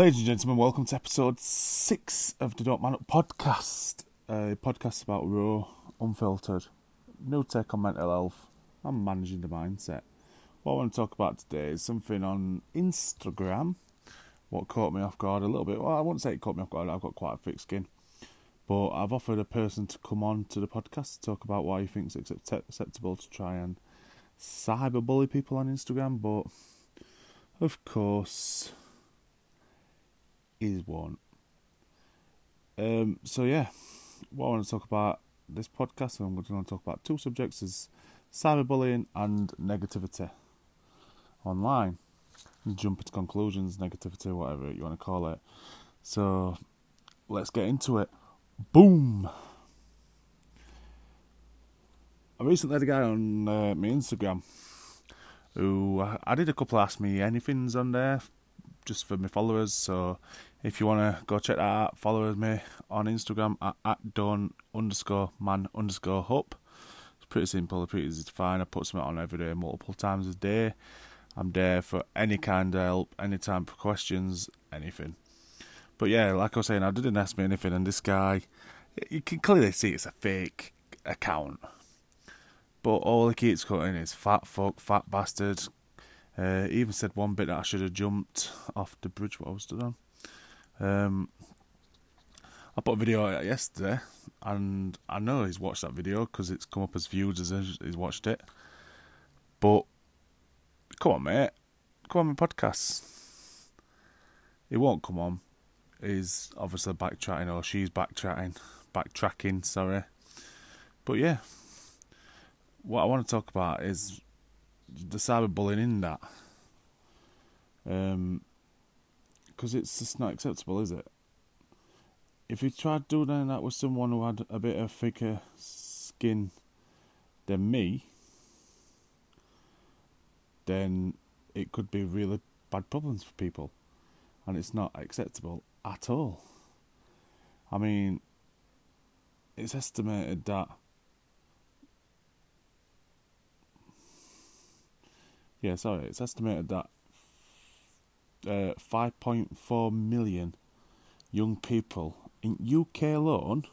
Ladies and gentlemen, welcome to episode six of the Don't Man Up podcast. A podcast about raw, unfiltered, no take on mental health and managing the mindset. What I want to talk about today is something on Instagram. What caught me off guard a little bit. Well, I wouldn't say it caught me off guard. I've got quite a thick skin, but I've offered a person to come on to the podcast to talk about why he thinks it's acceptable to try and cyberbully people on Instagram. But of course is one. Um, so yeah, what I want to talk about this podcast, I'm going to talk about two subjects: is cyberbullying and negativity online. Jump to conclusions, negativity, whatever you want to call it. So let's get into it. Boom. I recently had a guy on uh, my Instagram who I did a couple ask me anythings on there just for my followers. So if you want to go check that out, follow me on Instagram at, at don underscore man underscore hope. It's pretty simple, pretty easy to find. I put something on every day, multiple times a day. I'm there for any kind of help, any time for questions, anything. But yeah, like I was saying, I didn't ask me anything, and this guy, you can clearly see it's a fake account. But all he keeps cutting is fat fuck, fat bastard, uh, even said one bit that I should have jumped off the bridge what I was stood on. Um, I put a video out yesterday, and I know he's watched that video because it's come up as viewed as he's watched it. But come on, mate, come on my podcast. He won't come on. He's obviously backtracking, or she's backtracking, backtracking. Sorry, but yeah, what I want to talk about is the cyberbullying in that. Um, because it's just not acceptable, is it? If you tried doing that with someone who had a bit of thicker skin than me, then it could be really bad problems for people, and it's not acceptable at all. I mean, it's estimated that Yeah, sorry. It's estimated that uh, 5.4 million young people in UK alone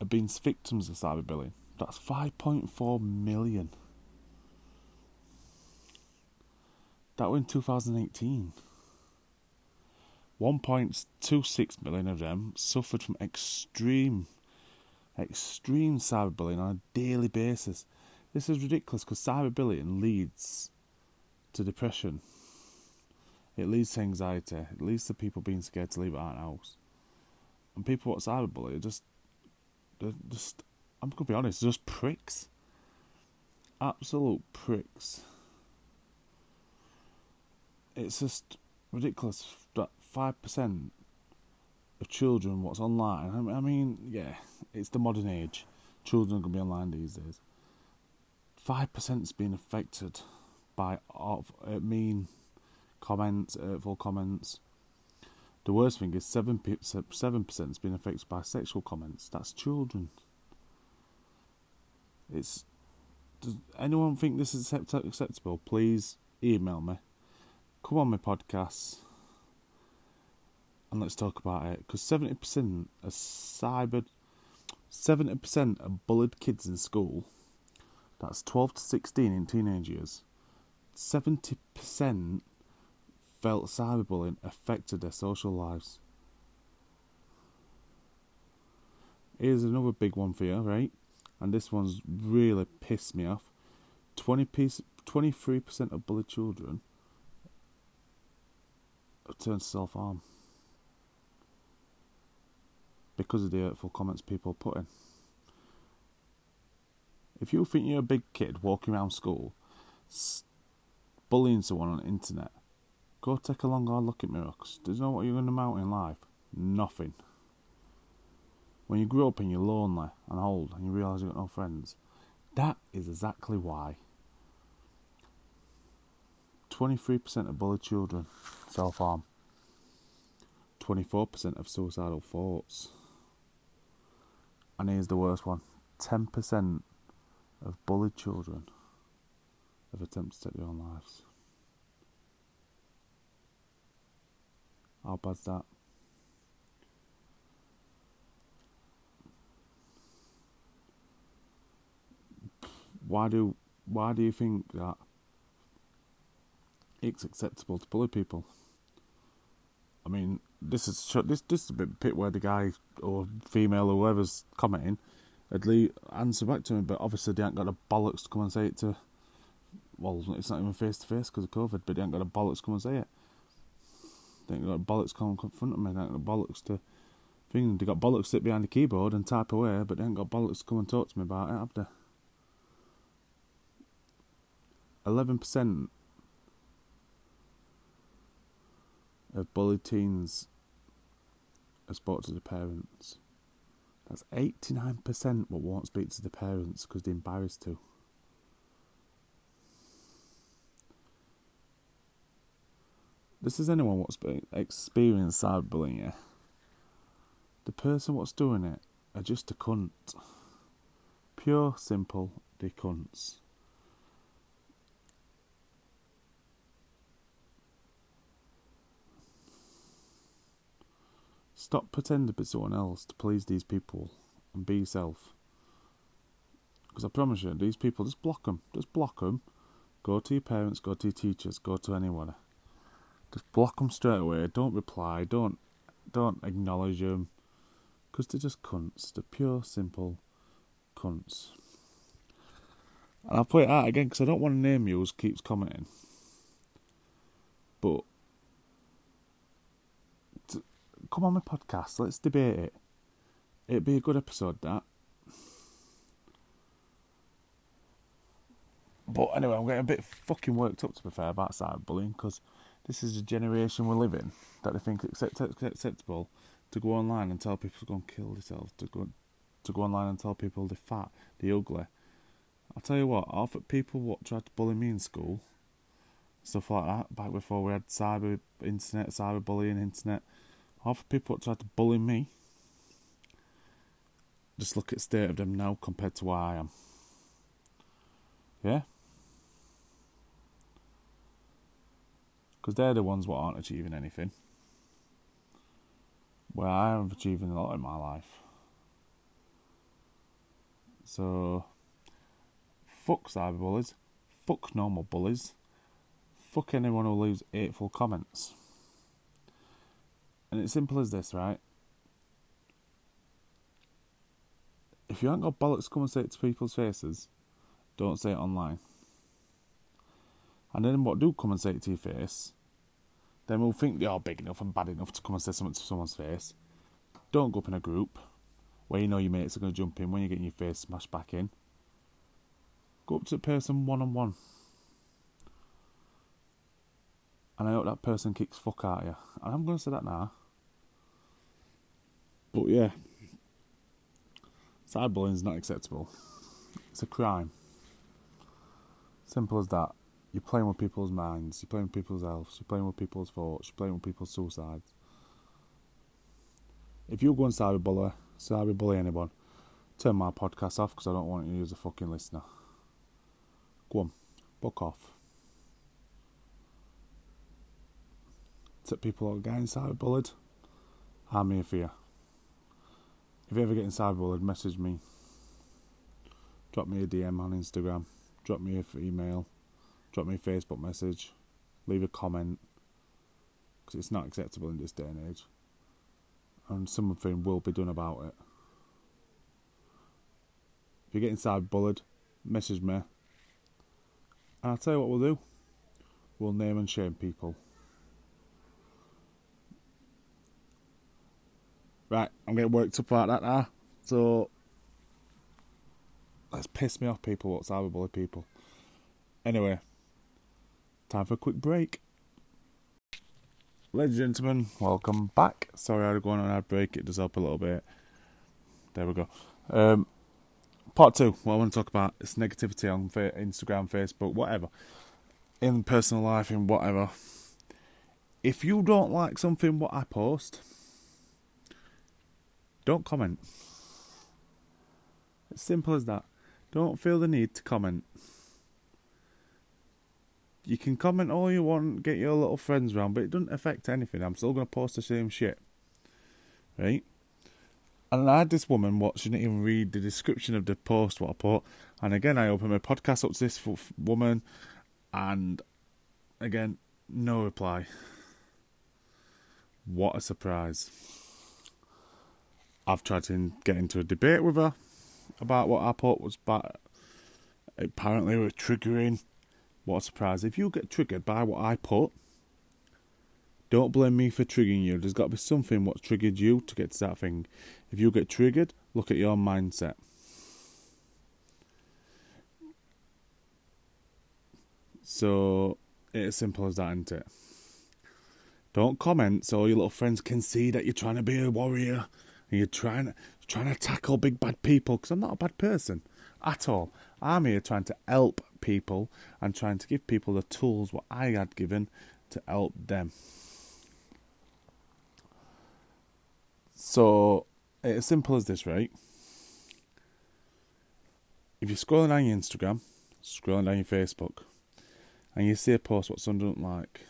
have been victims of cyberbullying. That's 5.4 million. That was in 2018. 1.26 million of them suffered from extreme, extreme cyberbullying on a daily basis. This is ridiculous because cyberbullying leads to depression. It leads to anxiety. It leads to people being scared to leave out house. And people what cyberbully are just, they're just, I'm gonna be honest, just pricks. Absolute pricks. It's just ridiculous that five percent of children what's online. I mean, yeah, it's the modern age. Children are gonna be online these days. Five percent's been affected by uh, mean comments, hurtful comments. The worst thing is seven seven percent has been affected by sexual comments. That's children. It's. Does anyone think this is acceptable? Please email me. Come on my podcast, and let's talk about it. Because seventy percent of cyber, seventy percent of bullied kids in school. That's twelve to sixteen in teenage years 70% felt cyberbullying affected their social lives. Here's another big one for you, right? And this one's really pissed me off. 20 piece, 23% of bullied children have turned self harm because of the hurtful comments people put in. If you think you're a big kid walking around school, bullying someone on the internet, go take a long hard look at miracles. Do you know what you're going to mount in life? Nothing. When you grow up and you're lonely and old and you realise you've got no friends, that is exactly why. 23% of bullied children self harm, 24% of suicidal thoughts. And here's the worst one 10% of bullied children have attempted to take their own lives. How bad's that? Why do why do you think that it's acceptable to bully people? I mean, this is this this is a bit where the guy or female or whoever's commenting least answer back to him, but obviously they ain't got the bollocks to come and say it to. Well, it's not even face to face because of COVID, but they ain't got the bollocks to come and say it. They ain't got the bollocks to come and confront me. They ain't got the bollocks to. Thing they got bollocks to sit behind the keyboard and type away, but they ain't got bollocks to come and talk to me about it, have they? Eleven percent of bullied teens have spoke to the parents. That's 89% what won't speak to the parents because they're embarrassed to. This is anyone what's experienced cyberbullying? The person what's doing it are just a cunt. Pure, simple, they cunts. Stop pretending to be someone else to please these people and be yourself. Because I promise you, these people, just block them. Just block them. Go to your parents, go to your teachers, go to anyone. Just block them straight away. Don't reply. Don't don't acknowledge them. Because they're just cunts. They're pure, simple cunts. And I'll put it out again because I don't want to name you as keeps commenting. But come on my podcast, let's debate it. It'd be a good episode, that. But anyway, I'm getting a bit fucking worked up to be fair about cyberbullying because this is a generation we're living that they think it's acceptable to go online and tell people to go and kill themselves, to go to go online and tell people they're fat, they're ugly. I'll tell you what, half people what tried to bully me in school, stuff like that, back before we had cyber internet, cyber bullying, internet, half the people that tried to bully me, just look at the state of them now compared to where I am. Yeah? Because they're the ones what aren't achieving anything. Where I am achieving a lot in my life. So, fuck cyberbullies, fuck normal bullies, fuck anyone who leaves hateful comments. And it's simple as this, right? If you haven't got bollocks to come and say it to people's faces, don't say it online. And then what do come and say it to your face, then we'll think they are big enough and bad enough to come and say something to someone's face. Don't go up in a group where you know your mates are going to jump in when you're getting your face smashed back in. Go up to the person one on one. And I hope that person kicks fuck out of you. And I'm going to say that now. But yeah, cyberbullying is not acceptable. It's a crime. Simple as that. You're playing with people's minds, you're playing with people's health, you're playing with people's thoughts, you're playing with people's suicides. If you go and cyberbully, cyberbully anyone, turn my podcast off because I don't want you as a fucking listener. Go on, fuck off. Tip people out getting cyberbullied, I'm here for you. If you ever get in cyberbullied, message me. Drop me a DM on Instagram. Drop me an email. Drop me a Facebook message. Leave a comment. Because it's not acceptable in this day and age. And something will be done about it. If you get inside cyberbullied, message me. And I'll tell you what we'll do. We'll name and shame people. Right, I'm getting worked up about that now. So let's piss me off, people. what's What cyberbully people? Anyway, time for a quick break. Ladies and gentlemen, welcome back. Sorry, I had to go on a break. It does help a little bit. There we go. Um, part two. What I want to talk about is negativity on Instagram, Facebook, whatever, in personal life, in whatever. If you don't like something what I post, don't comment. It's simple as that. Don't feel the need to comment. you can comment all you want, get your little friends around, but it doesn't affect anything. I'm still going to post the same shit. Right? And I had this woman what she didn't even read the description of the post what I put. And again, I opened my podcast up to this woman, and again, no reply. What a surprise. I've tried to get into a debate with her about what I put was bad. Apparently, we're triggering. What a surprise. If you get triggered by what I put, don't blame me for triggering you. There's got to be something what triggered you to get to that thing. If you get triggered, look at your mindset. So it's as simple as that, isn't it? Don't comment so your little friends can see that you're trying to be a warrior you're trying trying to tackle big bad people. Because I'm not a bad person at all. I'm here trying to help people and trying to give people the tools what I had given to help them. So it's as simple as this, right? If you're scrolling on your Instagram, scrolling down your Facebook, and you see a post what someone doesn't like,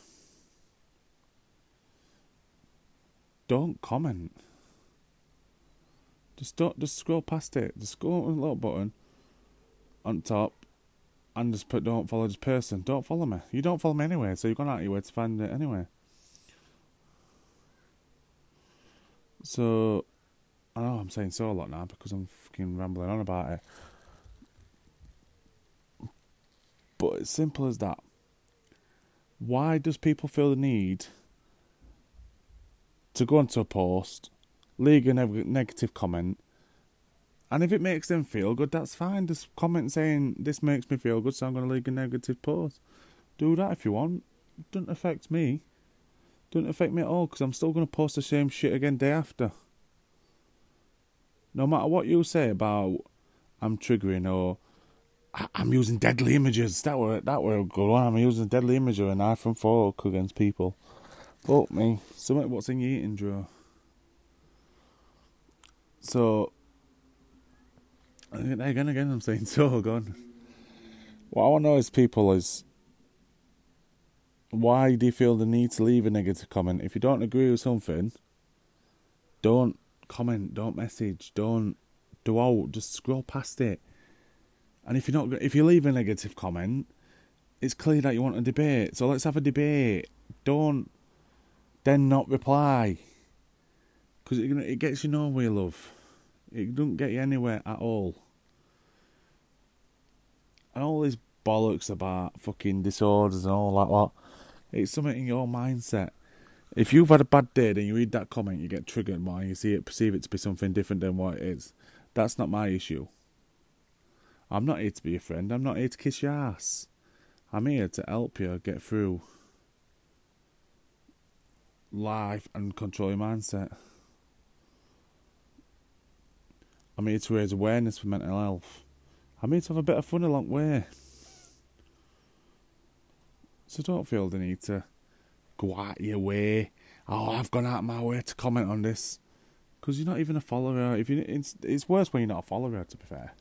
don't comment. Just don't just scroll past it. Just go on a little button on top and just put don't follow this person. Don't follow me. You don't follow me anyway, so you're going out of your way to find it anyway. So, I know I'm saying so a lot now because I'm fucking rambling on about it. But it's simple as that. Why does people feel the need to go onto a post, leave a negative comment, and if it makes them feel good, that's fine. Just comment saying this makes me feel good, so I'm going to leave a negative post. Do that if you want. It doesn't affect me doesn't affect me at all because I'm still going to post the same shit again day after. No matter what you say about I'm triggering or I'm using deadly images, that were that were a good one. I'm using deadly images or a knife from fork against people. Fuck me. Something what's in your eating drawer. So again, again, I'm saying so. Gone. What I want to know is people is why do you feel the need to leave a negative comment? If you don't agree with something, don't comment, don't message, don't do out, just scroll past it. And if you're not, if you leave a negative comment, it's clear that you want a debate. So let's have a debate. Don't then not reply because it, it gets you nowhere, love. It doesn't get you anywhere at all. And all these bollocks about fucking disorders and all that lot. It's something in your mindset. If you've had a bad day and you read that comment, you get triggered more, you see it, perceive it to be something different than what it is. That's not my issue. I'm not here to be your friend. I'm not here to kiss your ass. I'm here to help you get through life and control your mindset. I'm here to raise awareness for mental health. I'm here to have a bit of fun along the way. So don't feel the need to go out your way. Oh, I've gone out of my way to comment on this. Because you're not even a follower. If you, it's, it's worse when you're not a follower, to be fair.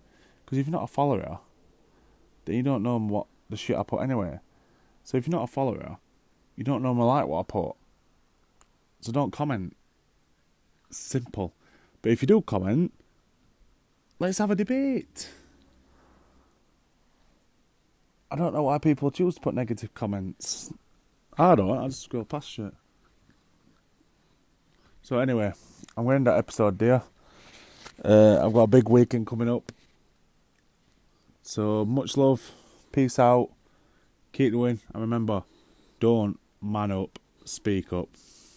Because if you're not a follower, then you don't know what the shit I put anyway. So if you're not a follower, you don't normally like what I put. So don't comment. Simple. But if you do comment, let's have a debate. I don't know why people choose to put negative comments. I don't. I just scroll past shit. So anyway, I'm to that episode there. Uh, I've got a big weekend coming up. So much love. Peace out. Keep doing. And remember, don't man up. Speak up.